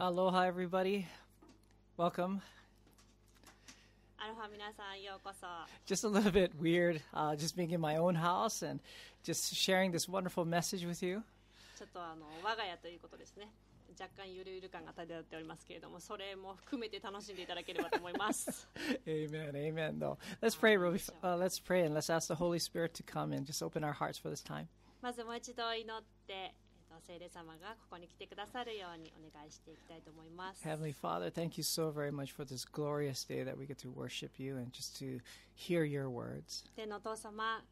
Aloha, everybody. Welcome. アロハ皆さんようこそ Just a little bit weird, uh, just being in my own house and just sharing this wonderful message with you. ちょっとあの我が家ということですね若干ゆるゆる感が漂っておりますけれどもそれも含めて楽しんでいただければと思います Amen, amen. Though, let's pray. Really, uh, let's pray and let's ask the Holy Spirit to come and just open our hearts for this time. まずもう一度祈って、えっ と、聖霊様がここに来てくださるようにお願いしていきたいと思います Heavenly Father, thank you so very much for this glorious day that we get to worship you and just to hear your words. 天のお父様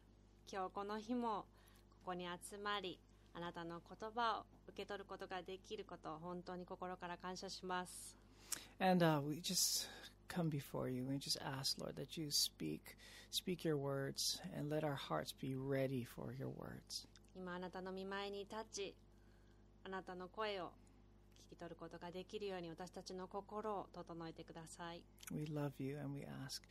今日この日もここに集まりあなたの言葉を受け取ることができることを本当に心から感謝します And uh, we just come before you and just ask, Lord, that you speak, speak your words, and let our hearts be ready for your words. 今あなたの見舞いに立ちあなたの声を聞き取ることができるように私たちの心を整えてください We love you and we ask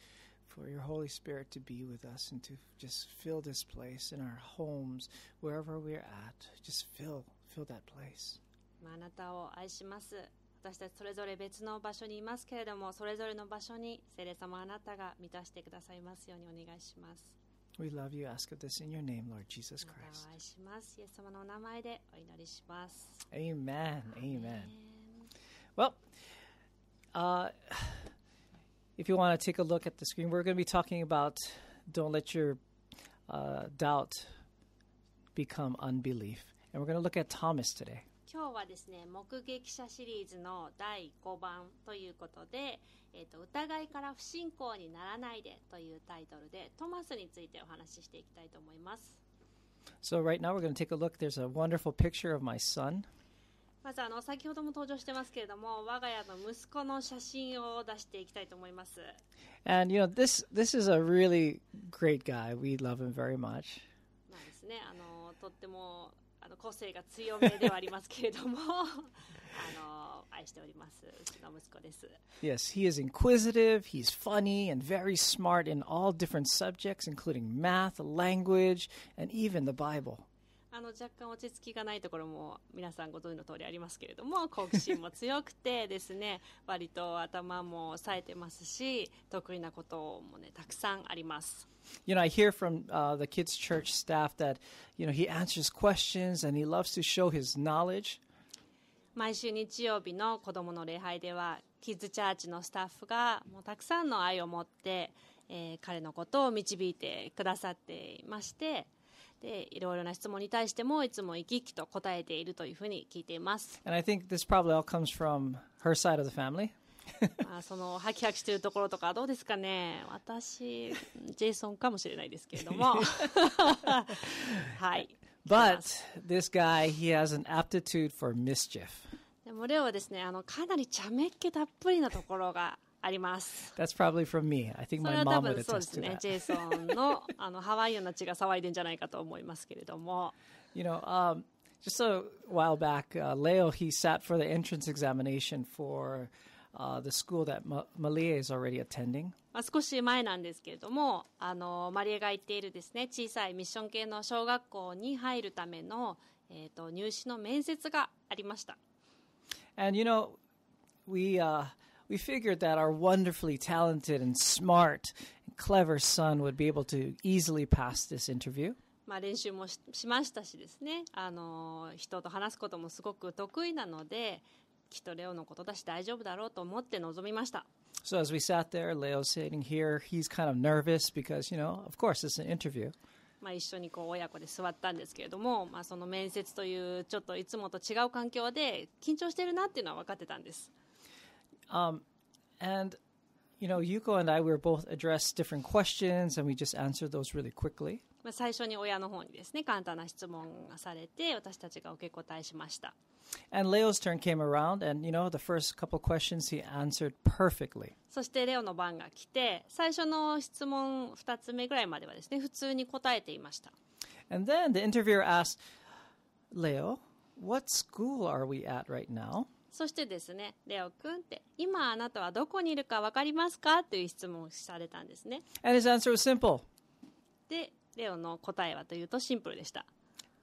for your Holy Spirit to be with us and to just fill this place in our homes, wherever we're at. Just fill, fill that place. 今あなたを愛します私たちそれぞれ別の場所にいますけれどもそれぞれの場所に聖霊様あなたが満たしてくださいますようにお願いします We love you. Ask of this in your name, Lord Jesus あなた Christ. を愛しますイエス様のお名前でお祈りします Amen. Amen. Well, uh, if you want to take a look at the screen, we're going to be talking about don't let your uh, doubt become unbelief. And we're going to look at Thomas today. 今日はですね目撃者シリーズの第5番ということで、えーと「疑いから不信仰にならないで」というタイトルでトマスについてお話ししていきたいと思います So, right now, we're going to take a look. There's a wonderful picture of my son. まずあの先ほども登場してますけれども我が家の息子の写真を出していきたいと思います And, you know, this, this is a really great guy. We love him very much. まあですねあのとっても個性が強めではありますけれどもあの愛しておりますうちの息子です Yes, he is inquisitive, he's funny, and very smart in all different subjects, including math, language, and even the Bible. あの若干落ち着きがないところも皆さんご存知の通りありますけれども好奇心も強くてですね 割と頭も冴えてますし得意なこともねたくさんあります You know, I hear from uh, the kids' church staff that, you know, he answers questions and he loves to show his knowledge. 毎週日曜日の子どもの礼拝ではキッズチャーチのスタッフがもうたくさんの愛を持って、えー彼のことを導いてくださっていましてでいろいろな質問に対してもいつも生き生きと答えているというふうに聞いています And I think this probably all comes from her side of the family. ま あそのハキハキしてるところとかどうですかね私ジェイソンかもしれないですけれども はい。But this guy, he has an aptitude for mischief. でもレオはですね、あの、かなり茶目っ気たっぷりなところがあります。That's probably from me. I think my mom would 分そうで attest す to ね、that. ジェイソンの、あの、ハワイアンな血が騒いでんじゃないかと思いますけれども、You know, um, just a while back, uh, Leo, he sat for the entrance examination for uh, the school that Ma- Malia is already attending. まあ、少し前なんですけれども、あの、マリエが行っているですね、小さいミッション系の小学校に入るための、えっ、と、入試の面接がありました。And, you know, we, uh, we figured that our wonderfully talented and smart and clever son would be able to easily pass this interview. まあ、練習もししましたしですね、あの人と話すこともすごく得意なのできっとレオのことだし大丈夫だろうと思って臨みました So as we sat there, Leo's sitting here. He's kind of nervous because, you know, of course, it's an interview. まあ、一緒にこう親子で座ったんですけれども、まあ、その面接というちょっといつもと違う環境で緊張してるなっていうのは分かってたんです And, you know, Yuko and I, we were both addressed different questions and we just answered those really quickly. まあ、最初に親の方にですね簡単な質問がされて私たちが受け答えしました And Leo's turn came around, and, you know, the first couple questions he answered perfectly. そしてレオの番が来て最初の質問2つ目ぐらいまではですね普通に答えていました And then the interviewer asked, Leo, what school are we at right now? そしてですね、レオ君って、今あなたはどこにいるか分かりますかという質問をされたんですね。And his answer was simple で、レオの答えはというとシンプルでした。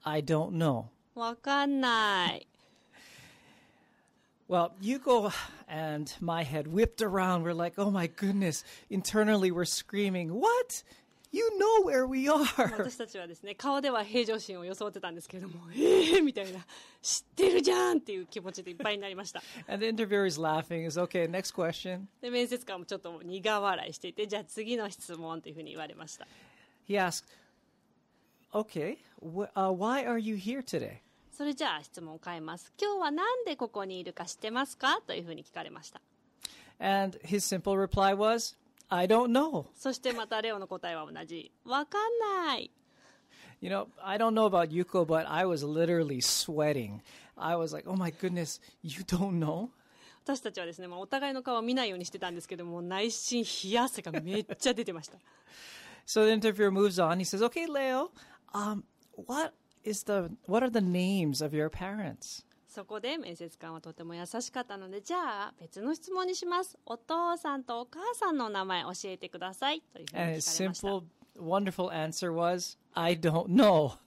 I don't know. 分かんない。Well, Yuko and my head whipped around. We're like, oh my goodness. Internally, we're screaming, What? You know where we are. 私たちはですね顔では平常心を装ってたんですけれどもええー、みたいな知ってるじゃんっていう気持ちでいっぱいになりました And the interviewer is laughing. Is okay, next question. で面接官もちょっと苦笑いしていてじゃあ次の質問というふうに言われました He asked, Okay, wh- uh, why are you here today? それじゃあ質問を変えます今日はなんでここにいるか知ってますか？というふうに聞かれました And his simple reply was, I don't know. そしてまたレオの答えは同じわかんない You know, I don't know about Yuko, but I was literally sweating. I was like, oh my goodness, you don't know? 私たちはですね、まあ、お互いの顔を見ないようにしてたんですけども内心冷や汗がめっちゃ出てました So the interviewer moves on. He says, okay, Leo, um, what is the, what are the names of your parents? そこで面接官はとても優しかったので、じゃあ別の質問にします。お父さんとお母さんの名前教えてください。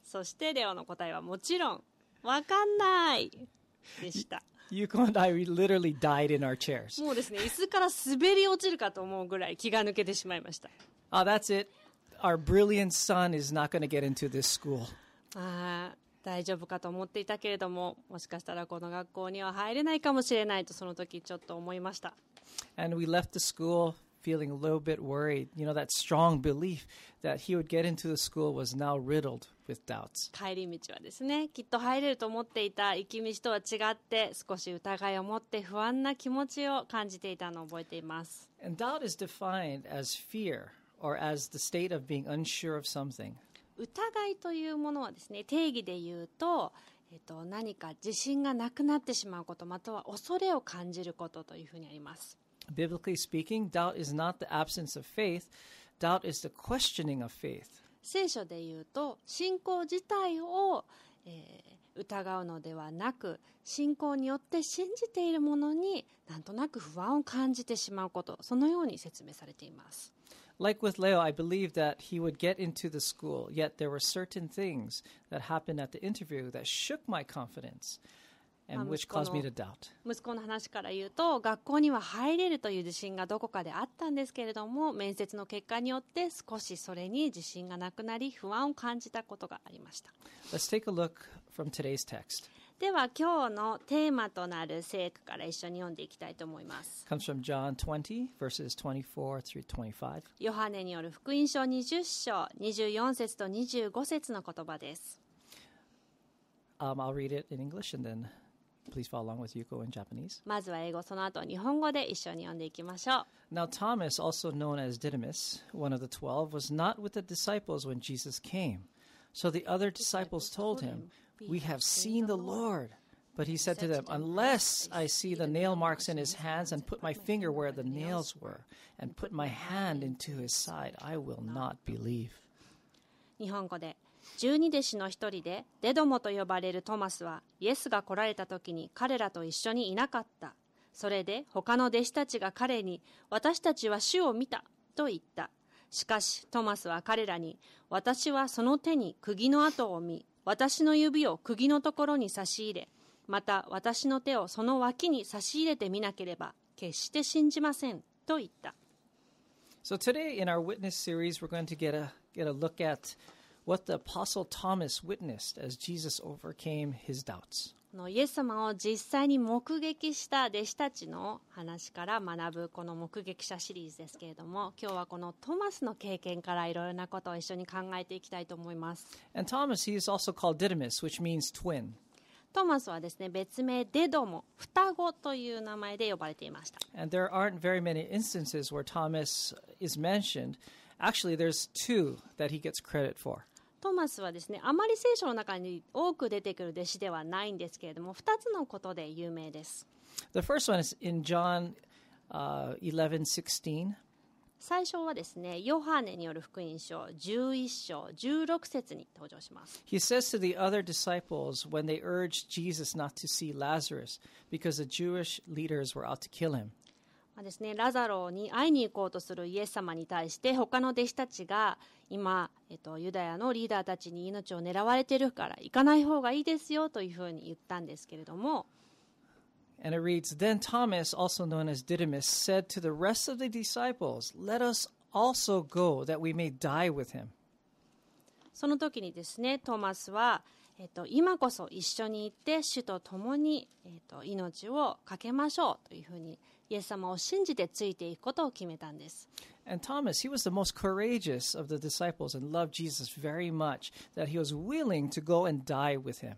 そしてレオの答えはもちろん、わかんない。もうですね、椅子から滑り落ちるかと思うぐらい気が抜けてしまいました。ああ。大丈夫かと思っていたけれどももしかしたらこの学校には入れないかもしれないとその時ちょっと思いました And we left the school feeling a little bit worried. You know, that strong belief that he would get into the school was now riddled with doubts. 帰り道はですねきっと入れると思っていた行き道とは違って少し疑いを持って不安な気持ちを感じていたのを覚えています And doubt is defined as fear or as the state of being unsure of something. 疑いというものはですね定義で言うと、えっと、何か自信がなくなってしまうことまたは恐れを感じることというふうにあります。Biblically speaking, doubt is not the absence of faith, doubt is the questioning of faith. 聖書で言うと信仰自体を、えー疑うのではなく信仰によって信じているものになんとなく不安を感じてしまうことそのように説明されています Like with Leo, I believed that he would get into the school, yet there were certain things that happened at the interview that shook my confidence and Um, which caused me to kono- doubt. 息子の話から言うと学校には入れるという自信がどこかであったんですけれども面接の結果によって少しそれに自信がなくなり不安を感じたことがありました Let's take a look from today's text. では今日のテーマとなる聖句から一緒に読んでいきたいと思います comes from John 20, verses 24 through 25. ヨハネによる福音書20章24節と25節の言葉です Um, I'll read it in English and then please follow along with Yuko in Japanese. まずは英語その後日本語で一緒に読んでいきましょう Now, Thomas, also known as Didymus, one of the twelve, was not with the disciples when Jesus came. So the other disciples told him, We have seen the Lord. But he said to them, Unless I see the nail marks in his hands and put my finger where the nails were and put my hand into his side, I will not believe. 日本語で十二弟子の一人でデドモと呼ばれるトマスはイエスが来られた時に彼らと一緒にいなかったそれで他の弟子たちが彼に私たちは主を見たと言ったしかしトマスは彼らに私はその手に釘の跡を見私の指を釘のところに差し入れまた私の手をその脇に差し入れてみなければ決して信じませんと言った So today in our witness series, we're going to get a get a look at what the apostle Thomas witnessed as Jesus overcame his doubts. このイエス様を実際に目撃した弟子たちの話から学ぶこの目撃者シリーズですけれども今日はこのトマスの経験からいろいろなことを一緒に考えていきたいと思います。トマスはですね別名デドモ、双子という名前で呼ばれていました。And there aren't トマスはですねあまり聖書の中に多く出てくる弟子ではないんですけれども2つのことで有名です The first one is in John uh, 11 16. 最初はですねヨハネによる福音書11章16節に登場します He says to the other disciples when they urged Jesus not to see Lazarus because the Jewish leaders were out to kill him. まあですね、ラザロに会いに行こうとするイエス様に対して他の弟子たちが今、えっと、ユダヤのリーダーたちに命を狙われているから行かない方がいいですよというふうに言ったんですけれども And it reads Then Thomas, also known as Didymus, said to the rest of the disciples, Let us also go, that we may die with him. その時にですねトーマスは、えっと、今こそ一緒に行って主と共に、えっと、命をかけましょうというふうにイエス様を信じてついていくことを決めたんです And Thomas, he was the most courageous of the disciples and loved Jesus very much, that he was willing to go and die with him.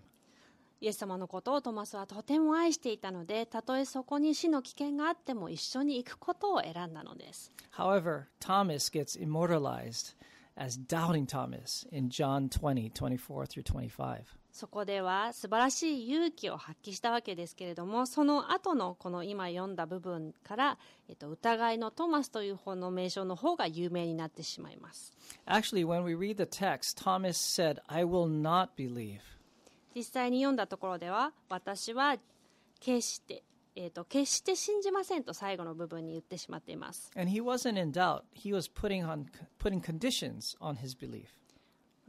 イエス様のことをトマスはとても愛していたのでたとえそこに死の危険があっても一緒に行くことを選んだのです However, Thomas gets immortalized as doubting Thomas in John 20, 24 through 25. そこでは素晴らしい勇気を発揮したわけですけれどもその後のこの今読んだ部分から、えっと、疑いのトマスという方の名称の方が有名になってしまいます Actually, when we read the text, Thomas said, I will not believe. 実際に読んだところでは私は決して、えっと決して信じませんと最後の部分に言ってしまっています And he wasn't in doubt. He was putting on putting conditions on his belief.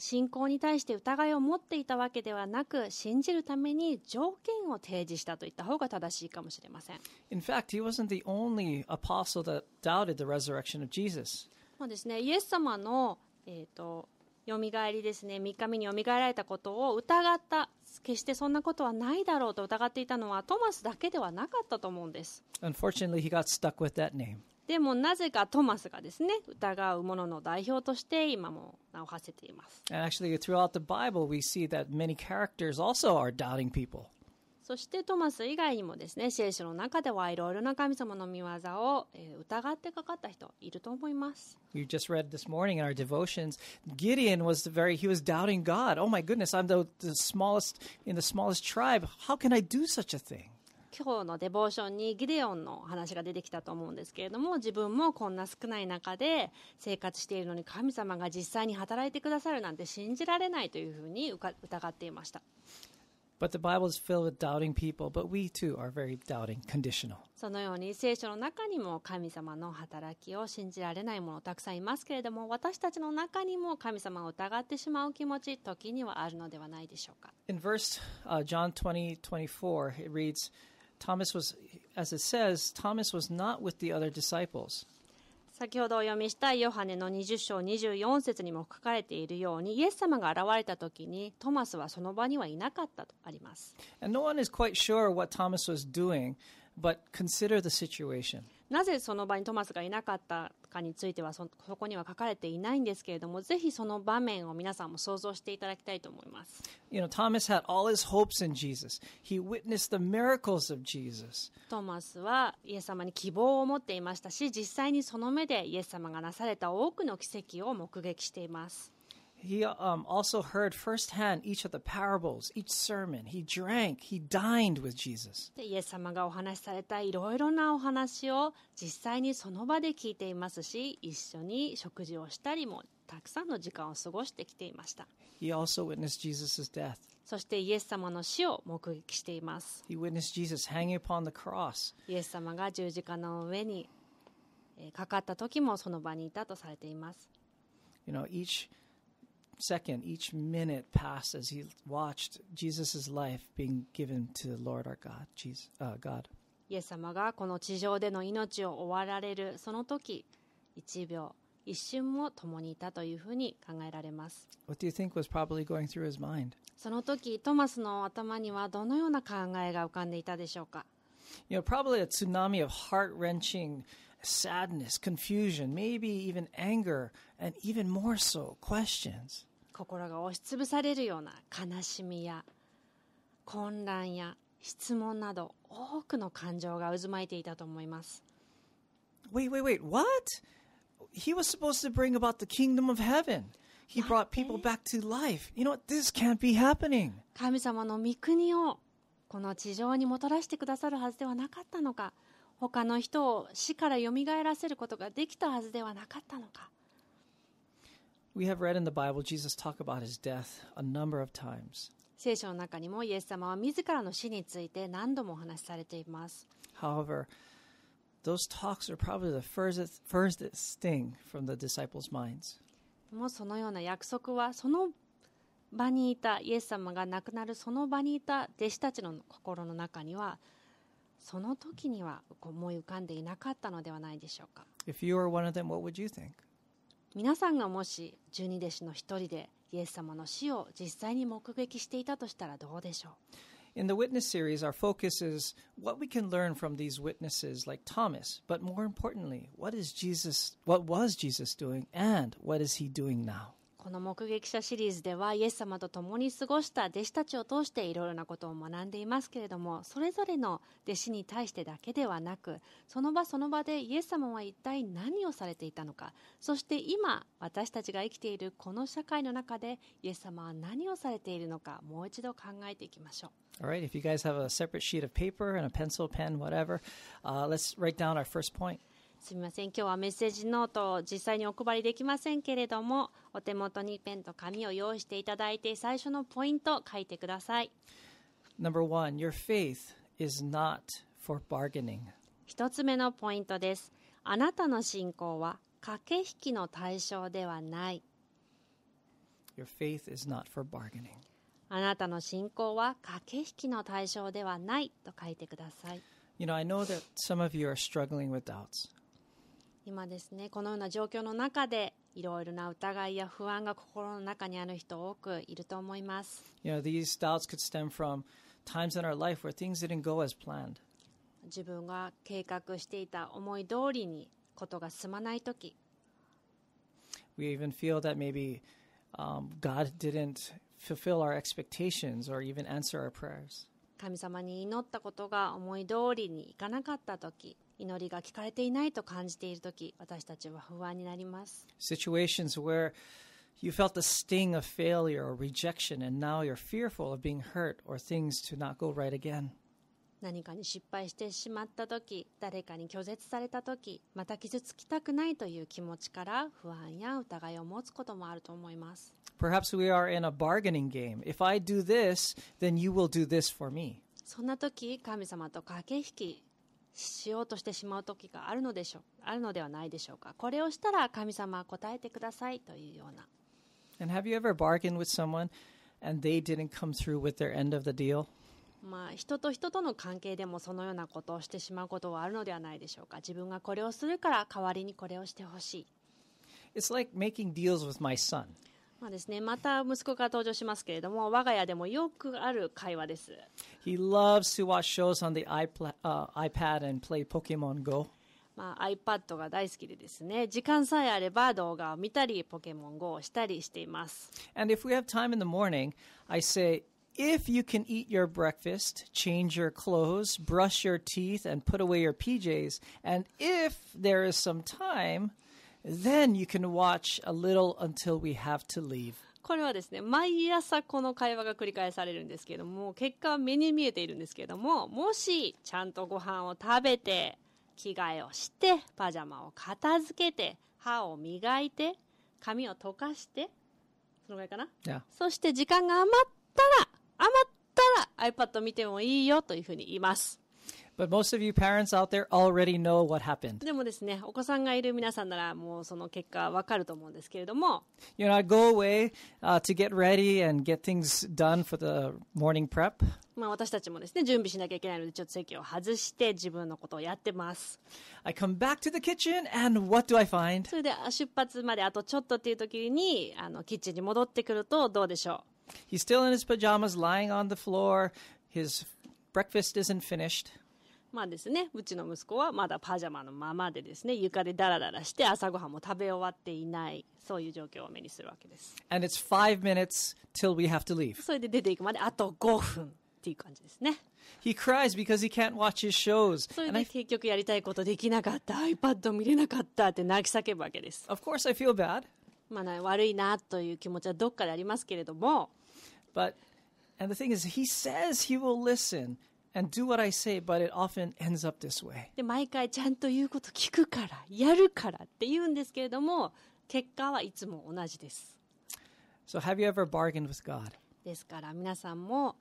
信仰に対して疑いを持っていたわけではなく信じるために条件を提示したといった方が正しいかもしれません。In fact, he wasn't the only apostle that doubted the resurrection of Jesus. そうですね、イエス様の、えー、とよみがえりですね。3日目によみがえられたことを疑った。決してそんなことはないだろうと疑っていたのはトマスだけではなかったと思うんです。Unfortunately, he got stuck with that name. でもなぜかトマスがですね疑う者の代表として今も名を馳せています And actually, throughout the Bible, we see that many characters also are doubting people. そしてトマス以外にもですね聖書の中ではいろいろな神様の御業を、えー疑ってかかった人いると思います We just read this morning in our devotions. Gideon was the very he was doubting God. Oh my goodness, I'm the, the smallest in the smallest tribe. How can I do such a thing? 今日のデボーションにギデオンの話が出てきたと思うんですけれども自分もこんな少ない中で生活しているのに神様が実際に働いてくださるなんて信じられないというふうに疑っていました But the Bible is filled with doubting people, but we too are very doubting, conditional. そのように聖書の中にも神様の働きを信じられない者たくさんいますけれども私たちの中にも神様を疑ってしまう気持ち時にはあるのではないでしょうか In verse uh, John 20, 24, it reads, Thomas was, as it says, Thomas was not with the other disciples. 先ほどお読みしたヨハネの20章24節にも書かれているようにイエス様が現れた時にトマスはその場にはいなかったとあります And no one is quite sure what Thomas was doing, but consider the situation. なぜその場にトマスがいなかったかについてはそそこには書かれていないんですけれどもぜひその場面を皆さんも想像していただきたいと思います You know, Thomas had all his hopes in Jesus. He witnessed the miracles of Jesus. トマスはイエス様に希望を持っていましたし実際にその目でイエス様がなされた多くの奇跡を目撃しています He um, also heard firsthand each of the parables, each sermon. He drank, he dined with Jesus. でイエス様がお話しされたいろいろなお話を実際にその場で聞いていますし一緒に食事をしたりもたくさんの時間を過ごしてきていました He also witnessed Jesus' death. そしてイエス様の死を目撃しています He witnessed Jesus hanging upon the cross. イエス様が十字架の上にえーかかった時もその場にいたとされています You know, each second, each minute passed as he watched Jesus' life being given to the Lord our God, Jesus, uh, God. イエス様がこの地上での命を終わられるその時1秒一瞬も共にいたというふうに考えられます What do you think was probably going through his mind? その時トマスの頭にはどのような考えが浮かんでいたでしょうか You know, probably a tsunami of heart wrenching sadness, confusion, maybe even anger, and even more so, questions. 心が押しつぶされるような悲しみや混乱や質問など多くの感情が渦巻いていたと思います Wait, wait, wait, what? He was supposed to bring about the kingdom of heaven. He brought people back to life. You know what? This can't be happening. 神様の御国をこの地上にもたらしてくださるはずではなかったのか他の人を死からよみがえらせることができたはずではなかったのか We have read in the Bible Jesus talk about his death a number of times. 聖書の中にもイエス様は自らの死について何度もお話しされています However, those talks are probably the furthest, furthest thing from the disciples' minds. もうそのような約束はその場にいたイエス様が亡くなるその場にいた弟子たちの心の中にはその時には思い浮かんでいなかったのではないでしょうか If you were one of them, what would you think? 皆さんがもし十二弟子の一人でイエス様の死を実際に目撃していたとしたらどうでしょう In the witness series, our focus is what we can learn from these witnesses like Thomas, but more importantly, what is Jesus what was Jesus doing and what is he doing now? この目撃者シリーズではイエス様と共に過ごした弟子たちを通していろいろなことを学んでいますけれどもそれぞれの弟子に対してだけではなくその場その場でイエス様は一体何をされていたのかそして今私たちが生きているこの社会の中でイエス様は何をされているのかもう一度考えていきましょう Alright, if you guys have a separate sheet of paper and a pencil, pen, whatever, uh, let's write down our first point. すみません今日はメッセージノートを実際にお配りできませんけれどもお手元にペンと紙を用意していただいて最初のポイント書いてください Number one, your faith is not for bargaining. 一つ目のポイントですあなたの信仰は駆け引きの対象ではない Your faith is not for bargaining. あなたの信仰は駆け引きの対象ではないと書いてください You know, I know that some of you are struggling with doubts. 今ですねこのような状況の中でいろいろな疑いや不安が心の中にある人多くいると思います You know, these doubts could stem from times in our life where things didn't go as planned. 自分が計画していた思い通りにことが進まない時 We even feel that maybe um, God didn't fulfill our expectations or even answer our prayers. 神様に祈ったことが思い通りにいかなかった時祈りが聞かれていないと感じている時私たちは不安になります Situations where you felt the sting of failure or rejection, and now you're fearful of being hurt or things to not go right again. 何かに失敗してしまった時誰かに拒絶された時また傷つきたくないという気持ちから不安や疑いを持つこともあると思います Perhaps we are in a bargaining game. If I do this, then you will do this for me. そんな時神様と駆け引きしようとしてしまう時があるのでしょうあるのではないでしょうかこれをしたら神様は答えてくださいというような And have you ever bargained with someone and they didn't come through with their end of the deal? まあ、人と人との関係でもそのようなことをしてしまうことはあるのではないでしょうか自分がこれをするから代わりにこれをしてほしい It's like making deals with my son. まあですね、また息子が登場しますけれども我が家でもよくある会話です He loves to watch shows on the iPla- uh, iPad and play Pokemon Go. まあ、iPad が大好きでですね時間さえあれば動画を見たりポケモン GO をしたりしています And if we have time in the morning, I say, if you can eat your breakfast, change your clothes, brush your teeth, and put away your PJs, and if there is some time, then you can watch a little until we have to leave. これはですね毎朝この会話が繰り返されるんですけれども結果は目に見えているんですけれどももしちゃんとご飯を食べて着替えをしてパジャマを片付けて歯を磨いて髪を溶かしてそのぐらいかな？Yeah. そして時間が余ったら余ったら iPad 見てもいいよというふうに言います But most of you parents out there already know what happened. でもですねお子さんがいる皆さんならもうその結果わかると思うんですけれども You know, I go away uh, to get ready and get things done for the morning prep. まあ、私たちもですね準備しなきゃいけないのでちょっと席を外して自分のことをやってます I come back to the kitchen, and what do I find? それであ出発まであとちょっとっていう時にあのキッチンに戻ってくるとどうでしょ He's still in his pajamas, lying on the floor. His breakfast isn't finished. うまあですねうちの息子はまだパジャマのままでですね床でダラダラして朝ごはんも食べ終わっていないそういう状況を目にするわけです。And it's five minutes till we have to leave. それで出ていくまであと5分っていう感じですね。He cries because he can't watch his shows. それで結局やりたいことできなかった。iPad 見れなかったって泣き叫ぶわけです。Of course, I feel bad, まあ、ね、悪いなという気持ちはどっかでありますけれども。But and the thing is, he says he will listen, and do what I say, but it often ends up this way. で毎回ちゃんと言うこと聞くからやるからって言うんですけれども結果はいつも同じです So, have you ever bargained with God? ですから皆さんも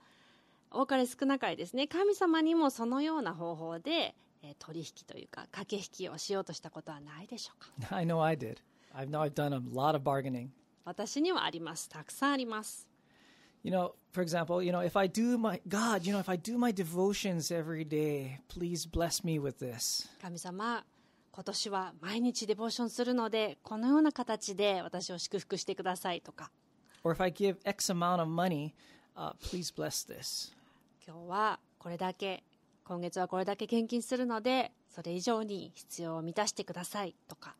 多かれ少なかれですね神様にもそのような方法で、えー取引というか駆け引きをしようとしたことはないでしょうか？I know I did. I know I've done a lot of bargaining. 私にはありますたくさんあります You know, for example, you know, if I do my God, you know, if I do my devotions every day, please bless me with this. 神様今年は毎日デボーションするのでこのような形で私を祝福してくださいとか Or if I give X amount of money, uh, please bless this. 今日はこれだけ今月はこれだけ献金するのでそれ以上に必要を満たしてくださいとか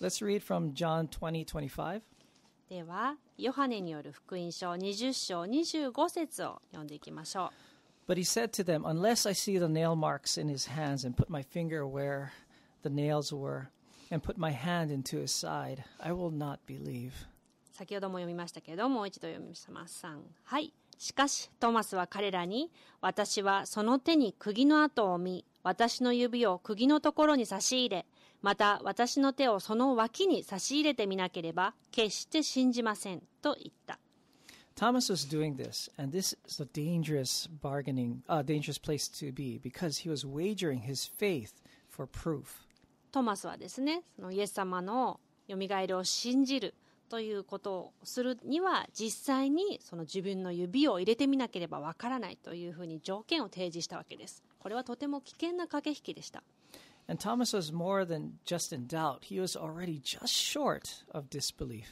Let's read from John 20, 25. ではヨハネによる福音書20章25節を読んでいきましょう But he said to them, Unless I see the nail marks in his hands and put my finger where the nails were and put my hand into his side, I will not believe. 先ほども読みましたけれどもう一度読みます3はいしかしトマスは彼らに私はその手に釘の跡を見私の指を釘のところに差し入れまた私の手をその脇に差し入れてみなければ決して信じませんと言った。Thomas was doing this, and this is a dangerous bargaining, uh, dangerous place to be because he was wagering his faith for proof. トマスはですねそのイエス様のよみがえりを信じるということをするには実際にその自分の指を入れてみなければわからないというふうに条件を提示したわけです。これはとても危険な駆け引きでした And Thomas was more than just in doubt, he was already just short of disbelief.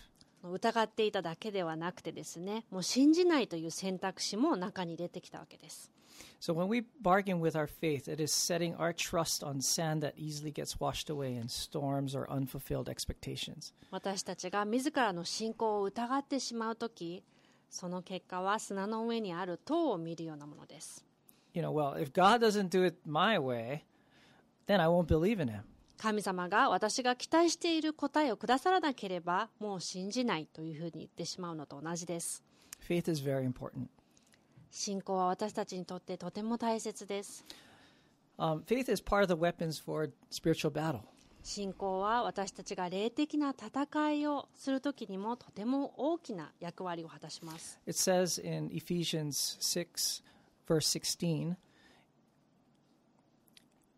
疑っていただけではなくてですねもう信じないという選択肢も中に入れてきたわけです So when we bargain with our faith, it is setting our trust on sand that easily gets washed away in storms or unfulfilled expectations. 私たちが自らの信仰を疑ってしまう時その結果は砂の上にある塔を見るようなものです You know, well, if God doesn't do it my way, then I won't believe in him. 神様が私が期待している答えをくださらなければもう信じないというふうに言ってしまうのと同じです Faith is very important. 信仰は私たちにとってとても大切です Um, faith is part of the weapons for spiritual battle. 信仰は私たちが霊的な戦いをするときにもとても大きな役割を果たします It says in Ephesians 6, verse 16,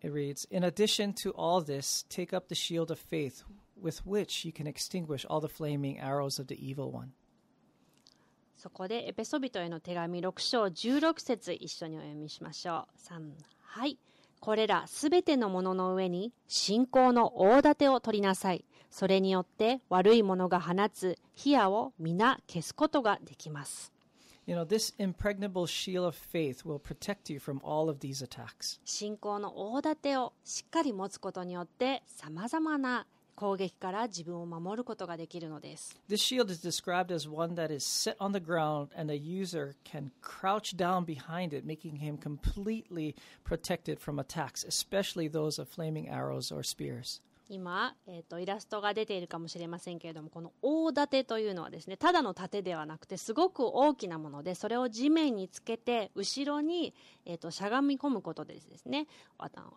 it reads In addition to all this, take up the shield of faith with which you can extinguish all the flaming arrows of the evil one. そこでエペソビトへの手紙6章16節一緒にお読みしましょう3はいこれらすべてのものの上に信仰の大盾を取りなさいそれによって悪いものが放つ火矢を皆消すことができます You know, this impregnable shield of faith will protect you from all of these attacks. 信仰の大盾をしっかり持つことによってさまざまな攻撃から自分を守ることができるのです This shield is described as one that is set on the ground and the user can crouch down behind it, making him completely protected from attacks, especially those of flaming arrows or spears. 今、えー、とイラストが出ているかもしれませんけれどもこの大盾というのはですねただの盾ではなくてすごく大きなものでそれを地面につけて後ろに、えー、としゃがみ込むことでですねあの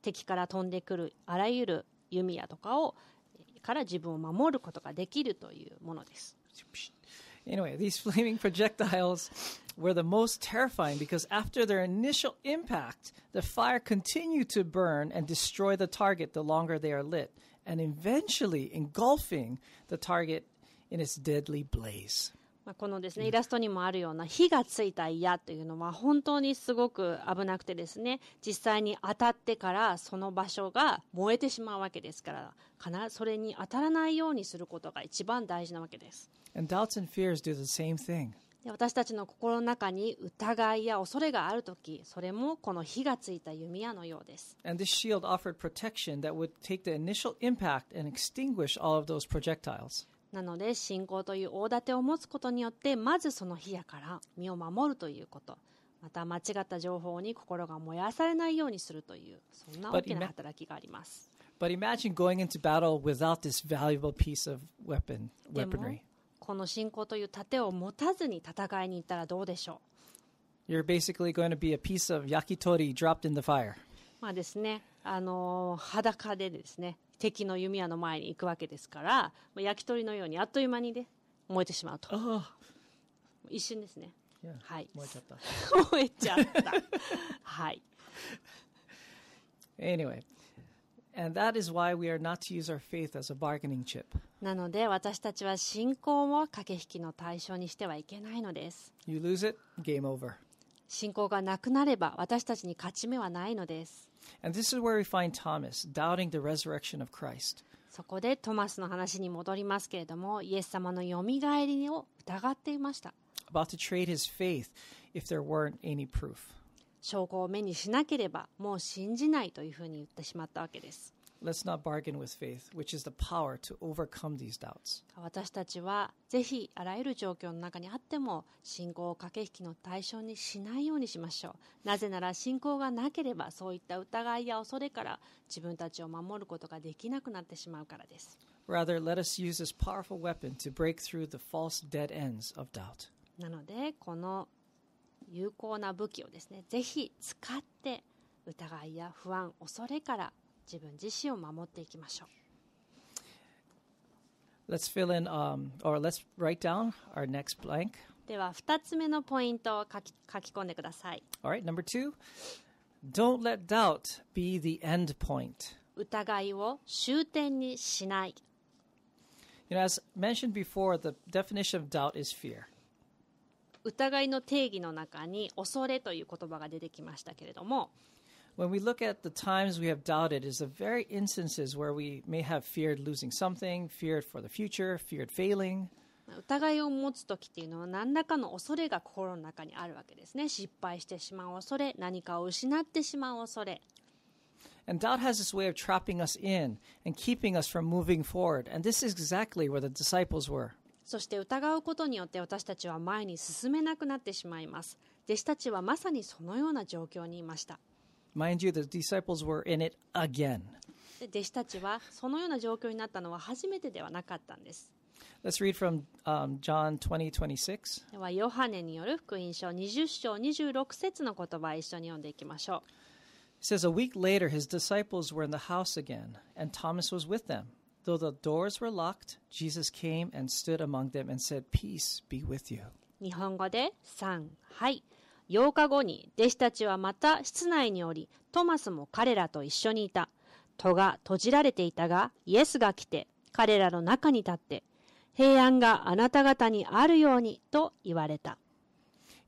敵から飛んでくるあらゆる弓矢とかをから自分を守ることができるというものです。Anyway, these flaming projectiles were the most terrifying because after their initial impact, the fire continued to burn and destroy the target the longer they are lit, and eventually engulfing the target in its deadly blaze. まあ、このですねイラストにもあるような火がついた矢というのは本当にすごく危なくてですね実際に当たってからその場所が燃えてしまうわけですから必ずそれに当たらないようにすることが一番大事なわけです。And doubts and fears do the same thing. で私たちの心の中に疑いや恐れがあるときそれもこの火がついた弓矢のようです And this shield offered protection that would take the initial impact and extinguish all of those projectiles. なので信仰という大盾を持つことによってまずその火矢から身を守るということまた間違った情報に心が燃やされないようにするというそんな大きな働きがあります But imagine going into battle without this valuable piece of weapon weaponry. この信仰という盾を持たずに戦いに行ったらどうでしょ You're basically going to be a piece of yakitori dropped in the fire. まあですね、あのー裸でですね敵の弓矢の前に行くわけですからまあ焼き鳥のようにあっという間にね燃えてしまうと Oh, 一瞬ですね.はい燃えちゃった。燃えちゃったはい Anyway, and that is why we are not to use our faith as a bargaining chip. なので私たちは信仰を駆け引きの対象にしてはいけないのです You lose it, game over. 信仰がなくなれば私たちに勝ち目はないのです And this is where we find Thomas doubting the resurrection of Christ. そこでトマスの話に戻りますけれども、イエス様のよみがえりを疑っていました。証拠を目にしなければ、もう信じないというふうに言ってしまったわけです。Let's not bargain with faith, which is the power to overcome these doubts. 私たちはぜひあらゆる状況の中にあっても信仰を駆け引きの対象にしないようにしましょうなぜなら信仰がなければそういった疑いや恐れから自分たちを守ることができなくなってしまうからです Rather, let us use this powerful weapon to break through the false dead ends of doubt. なのでこの有効な武器をですねぜひ使って疑いや不安恐れから自分自身を守っていきましょう Let's fill in, um, or let's write down our next blank. では2つ目のポイントを書き書き込んでください All right, number two don't let doubt be the end point. 疑いを終点にしない You know, as mentioned before, the definition of doubt is fear. 疑いの定義の中に恐れという言葉が出てきましたけれども When we look at the times we have doubted, is the very instances where we may have feared losing something, feared for the future, feared failing. 疑いを持つ時っていうのは何らかの恐れが心の中にあるわけですね失敗してしまう恐れ何かを失ってしまう恐れ And doubt has this way of trapping us in and keeping us from moving forward. And this is exactly where the disciples were. そして疑うことによって私たちは前に進めなくなってしまいます弟子たちはまさにそのような状況にいました Mind you, the disciples were in it again. で弟子たちはそのような状況になったのは初めてではなかったんです Let's read from um, John 20, 26. ではヨハネによる福音書20章26節の言葉を一緒に読んでいきましょう It says, A week later, his disciples were in the house again, and Thomas was with them. Though the doors were locked, Jesus came and stood among them and said, Peace be with you. 日本語で3はい 8日後に弟子たちはまた室内におりトマスも彼らと一緒にいた。戸が閉じられていたがイエスが来て彼らの中に立って平安があなた方にあるようにと言われた。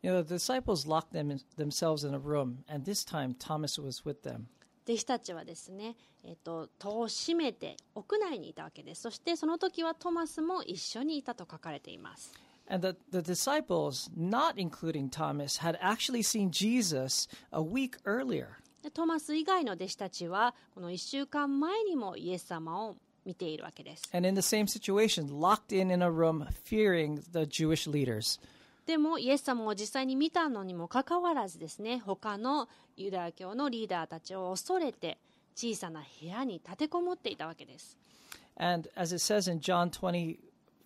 You know, the disciples locked them themselves in a room, and this time Thomas was with them. 弟子たちはですね、えっと、戸を閉めて屋内にいたわけです。そしてその時はトマスも一緒にいたと書かれていますトマス以外の弟子たちはこの1週間前にもイエス様を見ているわけです。でもイエス様を実際に見たのにもかかわらずですね、他のユダヤ教のリーダーたちを恐れて小さな部屋に立てこもっていたわけです。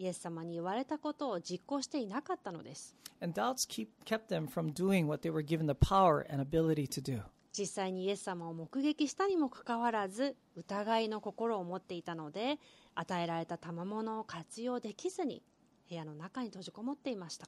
イエス様に言われたことを実行していなかったのです。実際にイエス様を目撃したにもかかわらず、疑いの心を持っていたので、与えられた賜物を活用できずに、部屋の中に閉じこもっていました。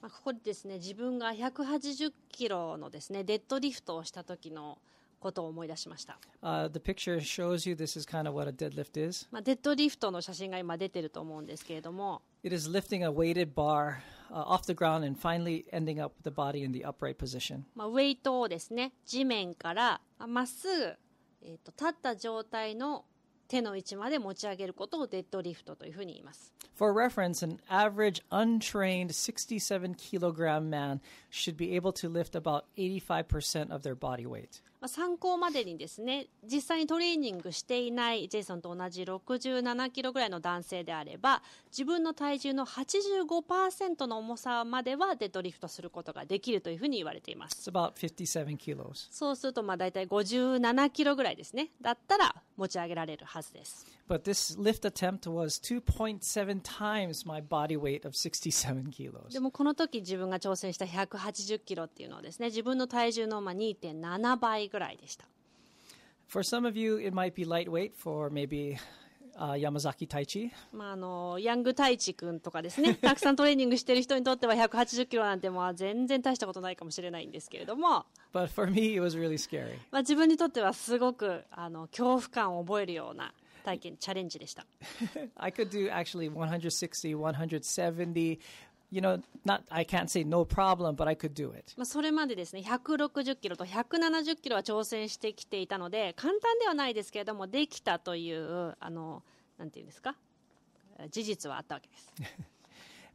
まあここですね、自分が180キロのですね、デッドリフトをした時の。ことを思い出しました、Uh, the picture shows you this is kind of what a deadlift is. まあ、デッドリフトの写真が今出てると思うんですけれども It is lifting a weighted bar uh, off the ground and finally ending up with the body in the upright position. まあ、ウェイトをですね地面からまあまっすぐ、えー、と立った状態の手の位置まで持ち上げることをデッドリフトというふうに言います For reference, an average untrained 67 kilogram man should be able to lift about 85% of their body weight. まあ参考までにですね実際にトレーニングしていないジェイソンと同じ67キロぐらいの男性であれば自分の体重の85%の重さまではデッドリフトすることができるというふうに言われています It's about 57 kilos. そうするとまあ大体57キロぐらいですねだったら持ち上げられるはずです But this lift attempt was 2.7 times my body weight of 67 kilos. でもこの時自分が挑戦した180キロっていうのはですね自分の体重のまあ2.7倍ぐらいでした For some of you, it might be lightweight for maybe uh, Yamazaki Taichi. まあ、あのヤング太一君とかですね たくさんトレーニングしてる人にとっては180キロなんてまあ全然大したことないかもしれないんですけれども、But for me, it was really scary. まあ、自分にとってはすごくあの恐怖感を覚えるような体験チャレンジでした。I could do actually 160, 170. You know, not I can't say no problem, but I could do it. まあ、それまでですね160キロと170キロは挑戦してきていたので簡単ではないですけれどもできたというあのなんていうんですか事実はあったわけです。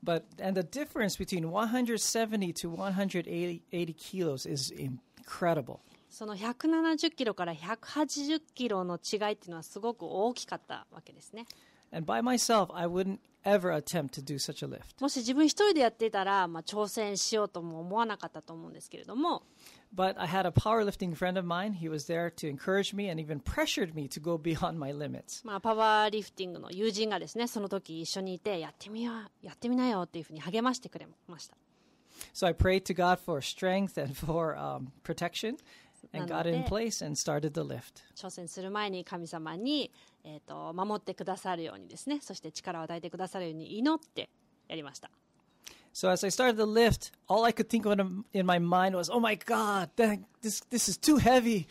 But and the difference between 170 to 180 80 kilos is incredible. その170キロから180キロの違いっていうのはすごく大きかったわけですね。And by myself, I wouldn't ever attempt to do such a lift. もし自分一人でやっていたら、まあ、挑戦しようとも思わなかったと思うんですけれども、 But I had a powerlifting friend of mine. He was there to encourage me and even pressured me to go beyond my limits. まあ、パワーリフティングの友人がですねその時一緒にいてやってみようやってみなよっていうふうに励ましてくれました So I prayed to God for strength and for um, protection and got it in Nanote- place and started the lift. 挑戦する前に神様に、 えー、と守ってくださるようにですねそして力を与えてくださるように祈ってやりました So as I started the lift, all I could think of in- my mind was, "Oh my God, this this is too heavy."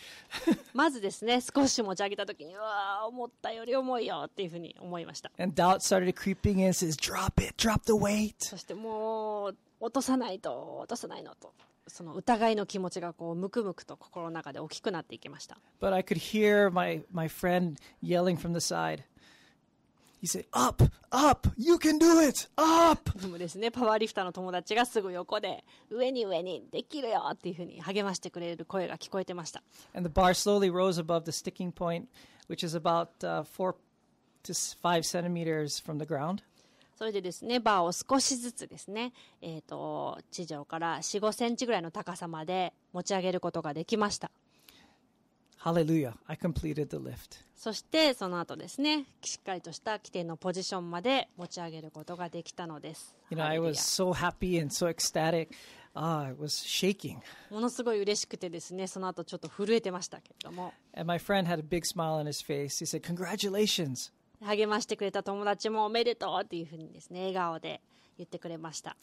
まずですね少し持ち上げた時にうわー思ったより重いよっていうふうに思いました And doubt started creeping in. Says, "Drop it, drop the weight." そしてもう落とさないと落とさないのとその疑いの気持ちがこうムクムクと心の中で大きくなっていきました But I could hear my my friend yelling from the side. He said, "Up, up, you can do it, up." でもですねパワーリフターの友達がすぐ横で上に上にできるよっていうふうに励ましてくれる声が聞こえてました And the bar slowly rose above the sticking point, which is about uh, four to five centimeters from the ground. それでですねバーを少しずつですね、えー、と地上から4 5センチぐらいの高さまで持ち上げることができました Hallelujah! I completed the lift. そしてその後ですねしっかりとした規定のポジションまで持ち上げることができたのです You know, ハ I was so happy and so ecstatic. Ah, I was shaking. ものすごい嬉しくてですねその後ちょっと震えてましたけれども And my friend had a big smile on his face. He said, Congratulations. 励ましてくれた友達もおめでとうというふうにですね、笑顔で言ってくれました。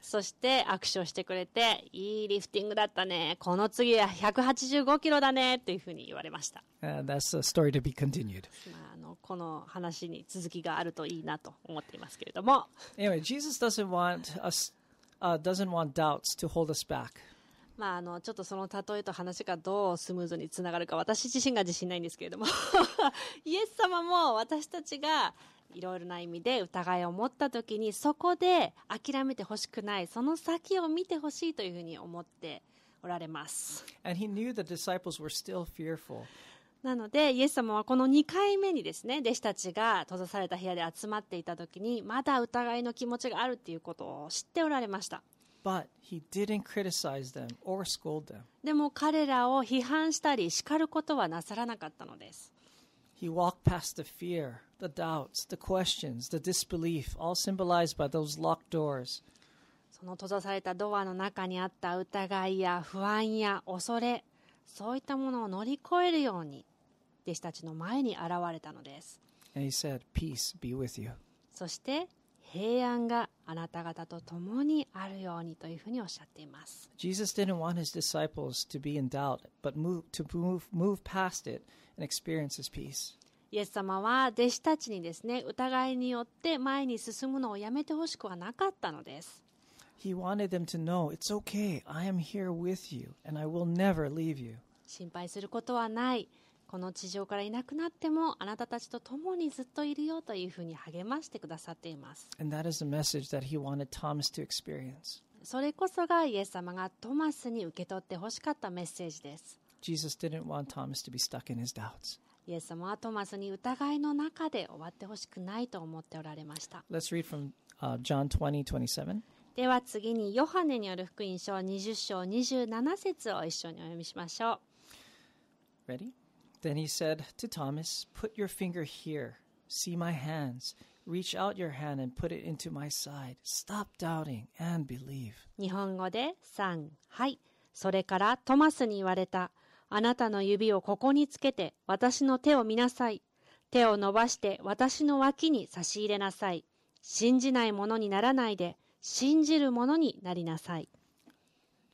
そして握手をしてくれて、いいリフティングだったね。この次は185キロだねというふうに言われました。この話に続きがあるといいなと思っていますけれども。まあ、あのちょっとその例えと話がどうスムーズにつながるか私自身が自信ないんですけれども。イエス様も私たちがいろいろな意味で疑いを持った時にそこで諦めてほしくないその先を見てほしいというふうに思っておられます。And he knew the disciples were still fearful. なのでイエス様はこの2回目にですね弟子たちが閉ざされた部屋で集まっていた時にまだ疑いの気持ちがあるっていうことを知っておられました But he didn't criticize them or scold them. でも彼らを批判したり叱ることはなさらなかったのです He walked past the fear, the doubts, the questions, the disbelief, all symbolized by those locked doors. その閉ざされたドアの中にあった疑いや不安や恐れそういったものを乗り越えるように弟子たちの前に現れたのです And he said, Peace be with you. そして平安があなた方と共にあるようにというふうにおっしゃっています Jesus didn't want his disciples to be in doubt, but move, to move, move past it and experience his peace. イエス様は弟子たちにですね疑いによって前に進むのをやめてほしくはなかったのです He wanted them to know it's okay. I am here with you, and I will never leave you. 心配することはないこの地上からいなくなってもあなたたちと共にずっといるよというふうに励ましてくださっています And that is the message that he wanted Thomas to experience. それこそがイエス様がトマスに受け取ってほしかったメッセージです Jesus didn't want Thomas to be stuck in his doubts. イエス様はトマスに疑いの中で終わってほしくないと思っておられました Let's read from uh, John 20, 27. では次にヨハネによる福音書20章27節を一緒にお読みしましょう Ready? Then he said to Thomas, Put your finger here. See my hands. Reach out your hand and put it into my side. Stop doubting and believe. 日本語で3はいそれからトマスに言われたあなたの指をここにつけて私の手を見なさい手を伸ばして私の脇に差し入れなさい信じないものにならないで信じるものになりなさい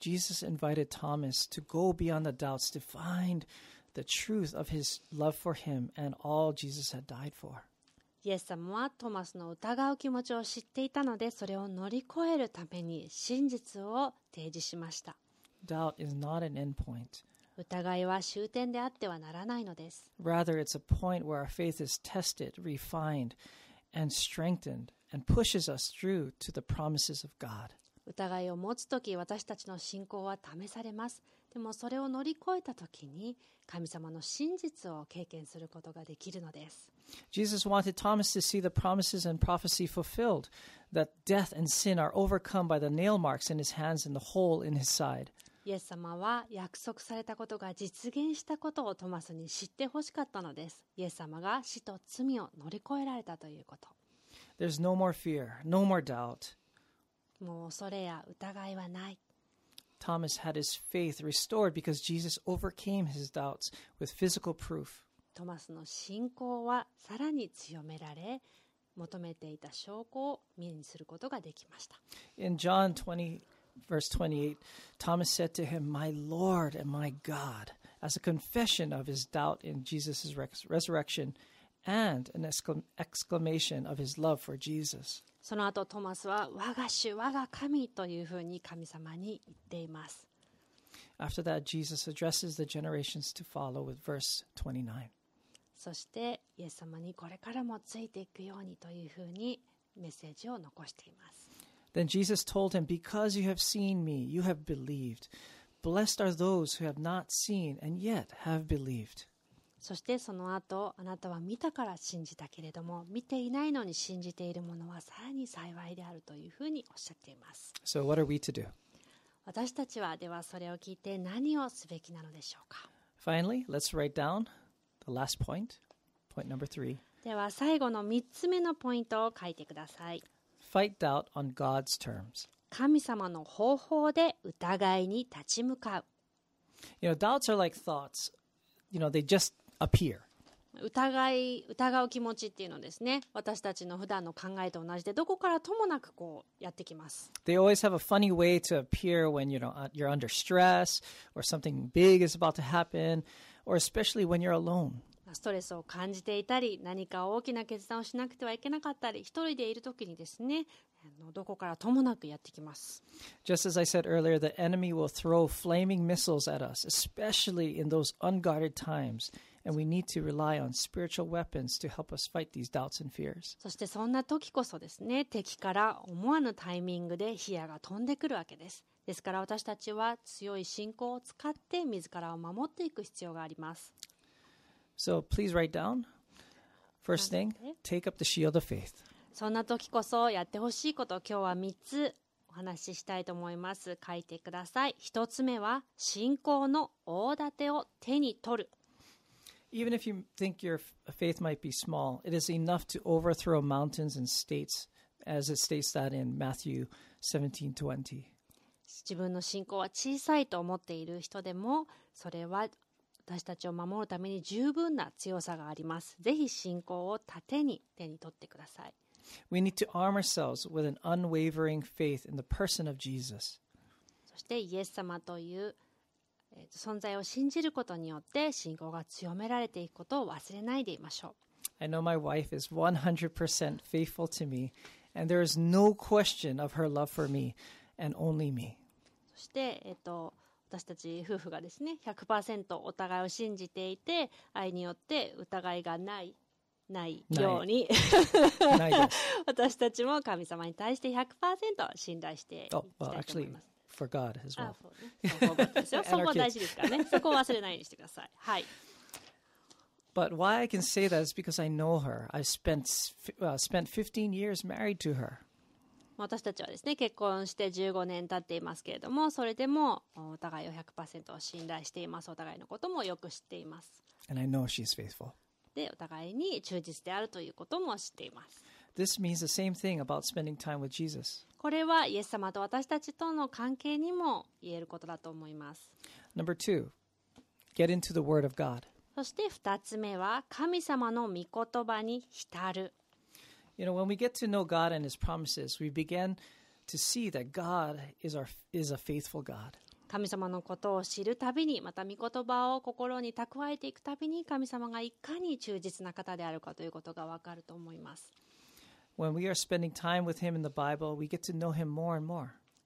Jesus invited Thomas to go beyond the doubts to find the truth of his love for him and all Jesus had died for. イエス様はトマスの疑う気持ちを知っていたのでそれを乗り越えるために真実を提示しました Doubt is not an end point. 疑いは終点であってはならないのです Rather, it's a point where our faith is tested, refined, and strengthened and pushes us through to the promises of God. 疑いを持つ時私たちの信仰は試されます でもそれを乗り越えた時に神様の真実を経験することができるのです Jesus wanted Thomas to see the promises and prophecy fulfilled, that death and sin are overcome by the nail marks in his hands and the hole in his side. イエス様は約束されたことが実現したことをトマスに知ってほしかったのですイエス様が死と罪を乗り越えられたということ There's no more fear, no more doubt. もう恐れや疑いはない Thomas had his faith restored because Jesus overcame his doubts with physical proof. トマスの信仰はさらに強められ求めていた証拠を目にすることができました In John 20, verse 28, Thomas said to him, My Lord and my God, as a confession of his doubt in Jesus' res- resurrection and an exclam- exclamation of his love for Jesus. その後トマスは我が主我が神というふうに神様に言っています After that, Jesus addresses the generations to follow with verse 29. そしてイエス様にこれからもついていくようにというふうにメッセージを残しています Then Jesus told him, Because you have seen me, you have believed. Blessed are those who have not seen and yet have believed. そしてその後あなたは見たから信じたけれども見ていないのに信じている者はさらに幸いであるというふうにおっしゃっています So, what are we to do? 私たちはではそれを聞いて何をすべきなのでしょうか Finally, let's write down the last point. Point number three では最後の3つ目のポイントを書いてください fight doubt on God's terms. 神様の方法で疑いに立ち向かう You know, doubts are like thoughts, you know, they just appear. 疑い疑う気持ちっていうのですね私たちの普段の考えと同じでどこからともなくこうやってきます They always have a funny way to appear when you know uh, you're under stress or something big is about to happen, or especially when you're alone. ストレスを感じていたり何か大きな決断をしなくてはいけなかったり一人でいる時にですねあのどこからともなくやってきます Just as I said earlier, the enemy will throw flaming missiles at us, especially in those unguarded times, and we need to rely on spiritual weapons to help us fight these doubts and fears. そしてそんな時こそですね敵から思わぬタイミングで火矢が飛んでくるわけですですから私たちは強い信仰を使って自らを守っていく必要があります So please write down. First thing, take up the shield of faith. そんな時こそやってほしいことを今日は3つお話ししたいと思います書いてください1つ目は信仰の大盾を手に取る Even if you think your f- faith might be small, it is enough to overthrow mountains and states, as it states that in Matthew 17:20. 自分の信仰は小さいと思っている人でもそれは私たちを守るために十分な強さがありますぜひ信仰を盾に手に取ってください We need to arm ourselves with an unwavering faith in the person of Jesus. そしてイエス様という、 えーと存在を信じることによって信仰が強められていくことを忘れないでいましょう I know my wife is 100% faithful to me, and there is no question of her love for me and only me. そして、えっと私たち夫婦がですね100%お互いを信じていて愛によって疑いがないないように。私たちも神様に対して100%信頼していき Oh, た well, いと思い actually, ます。For God as あ well. そうですよそこ kids. 大事ですからねそこを忘れないようにしてくださいはい But why I can say that is because I know her. I spent uh, spent 15 years married to her. 私たちはですね結婚して15年経っていますけれどもそれでもお互いを100%信頼していますお互いのこともよく知っています And I know she's faithful. でお互いに忠実であるということも知っています This means the same thing about spending time with Jesus. これはイエス様と私たちとの関係にも言えることだと思います Number two, get into the Word of God. そして2つ目は神様の御言葉に浸る You know, when we get to know God and His promises, we begin to see that God is our is a faithful God. 神様のことを知るたびにまた御言葉を心に蓄えていくたびに神様がいかに忠実な方であるかということがわかると思います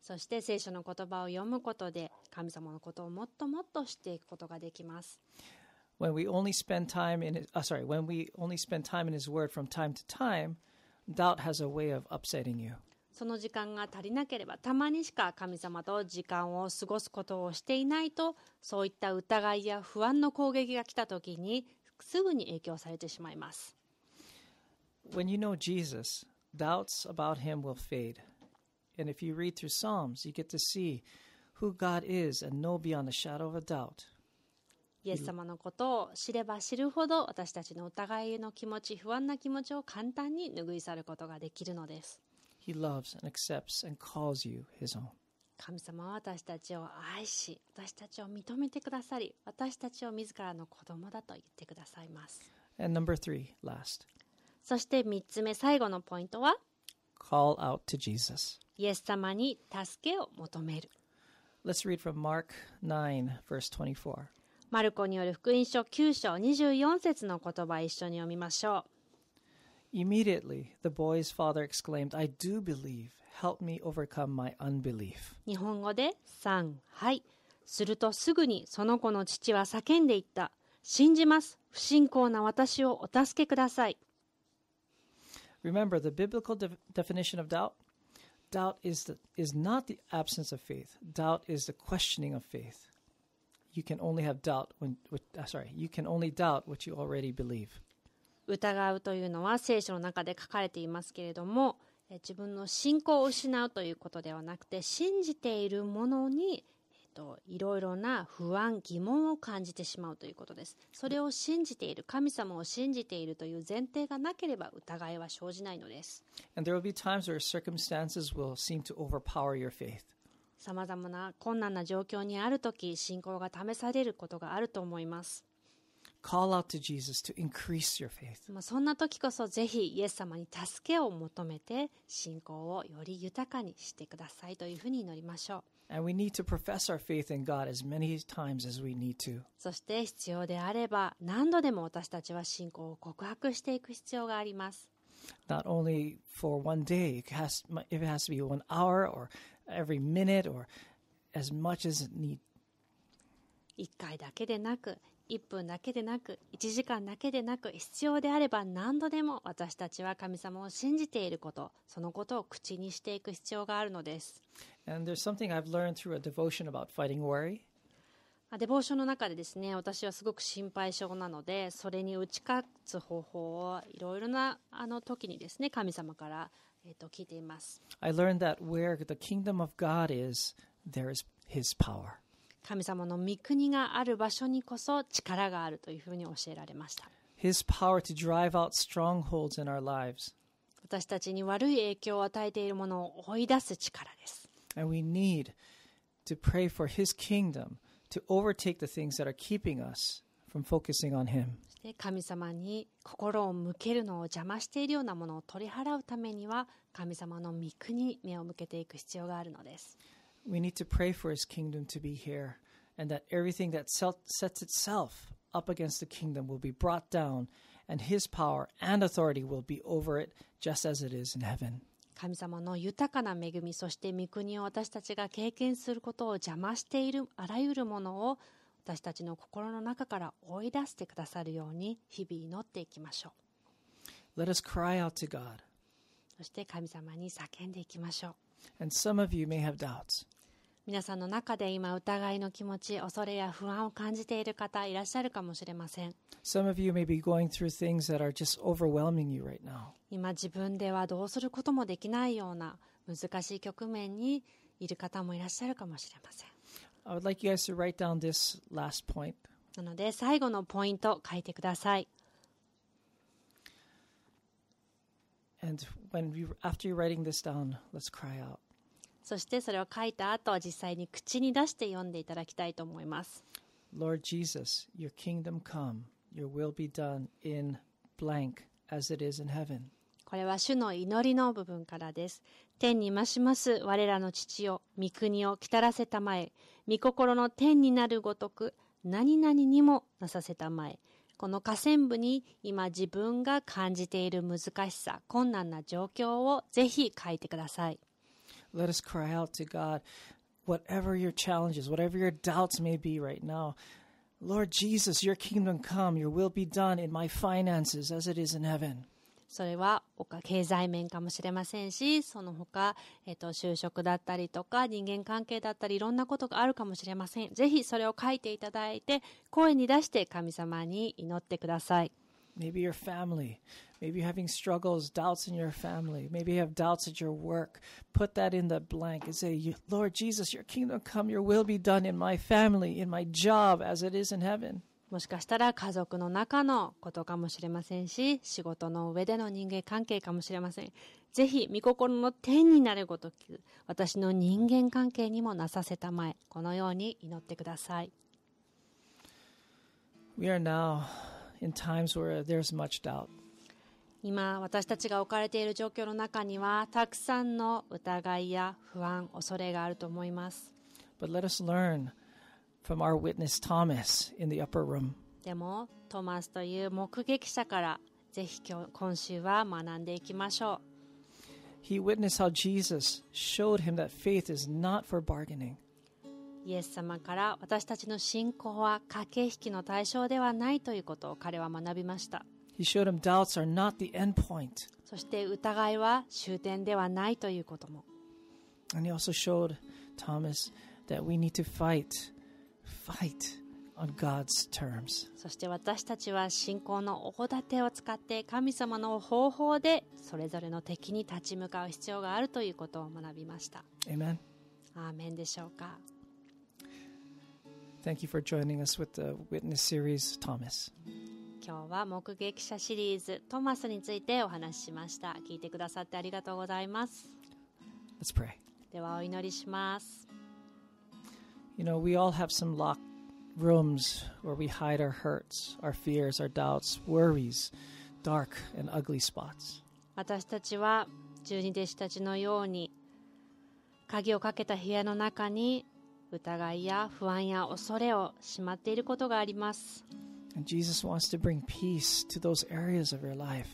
そして聖書の言葉を読むことで神様のことをもっともっと知っていくことができます。その時間が足りなければ、たまにしか神様と時間を過ごすことをしていないと、そういった疑いや不安の攻撃が来た時に、すぐに影響されてしまいます。When you know Jesus, doubts about Him will fade. And if you read through Psalms, you get to see who God is and know beyond a shadow of a doubt. イエス様のことを知れば知るほど私たちの疑いの気持ち不安な気持ちを簡単に拭い去ることができるのです He loves and accepts and calls you His own. 神様は私たちを愛し私たちを認めてくださり私たちを自らの子供だと言ってくださいます And number three, last, そして3つ目最後のポイントは call out to Jesus. イエス様に助けを求める Let's read from Mark 9, verse 24. マルコによる福音書9章24節の言葉一緒に読みましょ Immediately, the boy's father exclaimed, I do believe. Help me overcome my unbelief. う日本語で3はいするとすぐにその子の父は叫んでいった信じます不信仰な私をお助けください Remember the biblical de- definition of doubt? Doubt is, the, is not the absence of faith. Doubt is the questioning of faith. You can only have doubt when, with, uh, sorry, you can only doubt what you already believe. 疑うというのは聖書の中で書かれていますけれどもえ自分の信仰を失うということではなくて信じているものに、と、いろいろな不安疑問を感じてしまうということですそれを信じている神様を信じているという前提がなければ疑いは生じないのです And there will be times where circumstances will seem to overpower your faith. さまざまな困難な状況にある時信仰が試されることがあると思います Call out to Jesus to increase your faith. まあそんな時こそぜひイエス様に助けを求めて信仰をより豊かにしてくださいというふうに祈りましょう And we need to profess our faith in God as many times as we need to. そして必要であれば何度でも私たちは信仰を告白していく必要があります Not only for one day, it has, if it has to be one hour or every minute or as much as it need. 1回だけでなく 1分だけでなく1時間だけでなく必要であれば何度でも私たちは神様を信じていることそのことを口にしていく必要があるのです And there's something I've learned through a devotion about fighting worry. まあデボーションの中でですね私はすごく心配性なのでそれに打ち勝つ方法をいろいろなあの時にですね神様から、えー、と聞いています I learned that where the kingdom of God is, there is his power. 神様の御国がある場所にこそ力があるというふうに教えられました His power to drive out strongholds in our lives. 私たちに悪い影響を与えているものを追い出す力です And we need to pray for his kingdom to overtake the things that are keeping us from focusing on him. 神様に心を向けるのを邪魔しているようなものを取り払うためには神様の御国に目を向けていく必要があるのです We need to pray for his kingdom to be here and that everything that sel- sets itself up against the kingdom will be brought down and his power and authority will be over it just as it is in heaven. 神様の豊かな恵みそして御国を私たちが経験することを邪魔しているあらゆるものを私たちの心の中から追い出してくださるように日々祈っていきましょう Let us cry out to God. そして神様に叫んでいきましょう And some of you may have doubts. 皆さんの中で今疑いの気持ち、恐れや不安を感じている方いらっしゃるかもしれません。今自分ではどうすることもできないような難しい局面にいる方もいらっしゃるかもしれません。なので最後のポイントを書いてください。そしてそれを書いた後実際に口に出して読んでいただきたいと思います。Lord Jesus, your kingdom come, your will be done in blank as it is in heaven. これは主の祈りの部分からです。天に増します我らの父よ御国を来たらせたまえ。御心の天になるごとく何々にもなさせたまえ。この下線部に今自分が感じている難しさ困難な状況をぜひ書いてください Let us cry out to God, whatever your challenges, whatever your doubts may be right now. Lord Jesus, your kingdom come, your will be done in my finances as it is in heaven. それはおか経済面かもしれませんしその他、えっーと就職だったりとか人間関係だったりいろんなことがあるかもしれませんぜひそれを書いていただいて声に出して神様に祈ってください Maybe your family, maybe you're having struggles, doubts in your family, maybe you have doubts at your work. Put that in the blank and say, "You- Lord Jesus, your kingdom come, your will be done in my family, in my job as it is in heaven. もしかしたら家族の中のことかもしれませんし仕事の上での人間関係かもしれませんぜひ御心の天になるごとく私の人間関係にもなさせたまえこのように祈ってください We are now 今私たちが置かれている状況の中にはたくさんの疑いや不安、恐れがあると思います。でも、トマスという目撃者からぜひ今,週は学んでいきましょう。うイエス様から私たちの信仰は駆け引きの対象ではないということを彼は学びました He showed him doubts are not the end point. そして疑いは終点ではないということも And he also showed Thomas that we need to fight, fight on God's terms. そして私たちは信仰の大盾を使って神様の方法でそれぞれの敵に立ち向かう必要があるということを学びました Amen. アーメンでしょうか Thank you for joining us with the witness series, Thomas. 今日は目撃者シリーズトマスについてお話ししました聞いてくださってありがとうございます Let's pray. ではお祈りします You know, we all have some locked rooms where we hide our hurts, our fears, our doubts, worries, dark and ugly spots. 私たちは十二弟子たちのように鍵をかけた部屋の中に 疑いや不安や恐れをしまっていることがあります。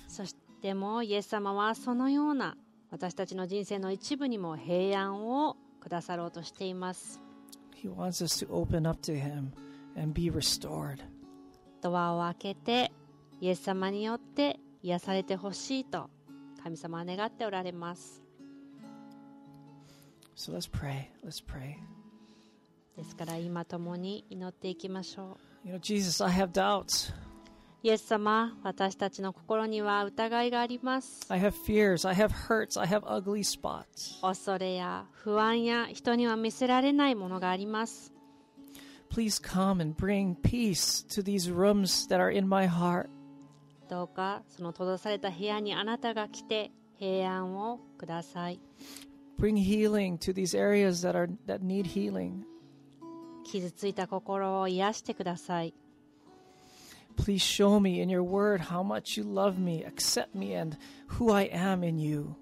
そしてもうイエス様はそのような私たちの人生の一部にも平安をくださろうとしています。ドアを開けて、イエス様によって癒されてほしいと神様は願っておられます。So let's. ですから今共に祈っていきましょ You know, Jesus, I have doubts. うイエス様私たちの心には疑いがあります I have fears. I have hurts. I have ugly spots. 恐れや不安や人には見せられないものがあります Please come and bring peace to these rooms that are in my heart. どうかその閉ざされた部屋にあなたが来て平安をください Bring healing to these areas that are that need healing. 傷ついた心を癒してください。Please show me in your word how much you love me, accept me, and who I am in you.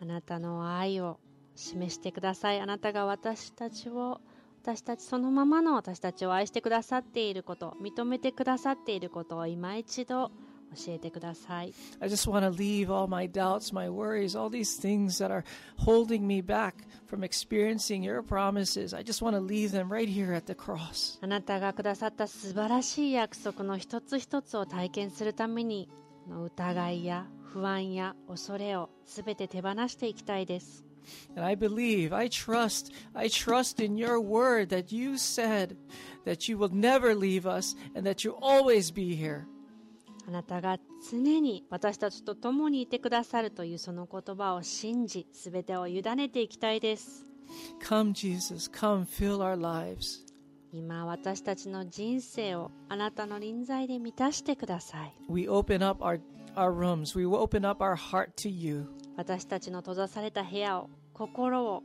あなたの愛を示してください。あなたが私たちを私たちそのままの私たちを愛してくださっていること認めてくださっていることを今一度教えてください I just want to leave all my doubts, my worries, all these things that are holding me back from experiencing your promises. I just want to leave them right here at the cross. あなたがくださった素晴らしい約束の一つ一つを体験するためにの疑いや不安や恐れをすべて手放していきたいです And I believe, I trust, I trust in your word that you said that you will never leave us and that you'll always be here. あなたが常に私たちと共にいてくださるというその言葉を信じすべてを委ねていきたいです Come, Jesus, come fill our lives. 今私たちの人生をあなたの臨在で満たしてください We open up our, our rooms, we will open up our heart to you. 私たちの閉ざされた部屋を心を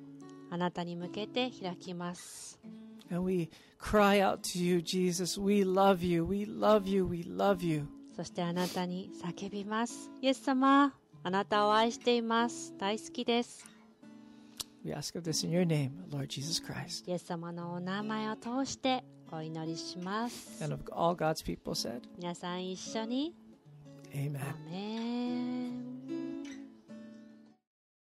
あなたに向けて開きます And we cry out to you, Jesus. We love you, we love you, we love you. そしてあなたに叫びますイエス様あなたを愛しています大好きです We ask of this in your name, Lord Jesus Christ. イエス様のお名前を通してお祈りします。And of all God's people said, 皆さん一緒に、Amen. アメン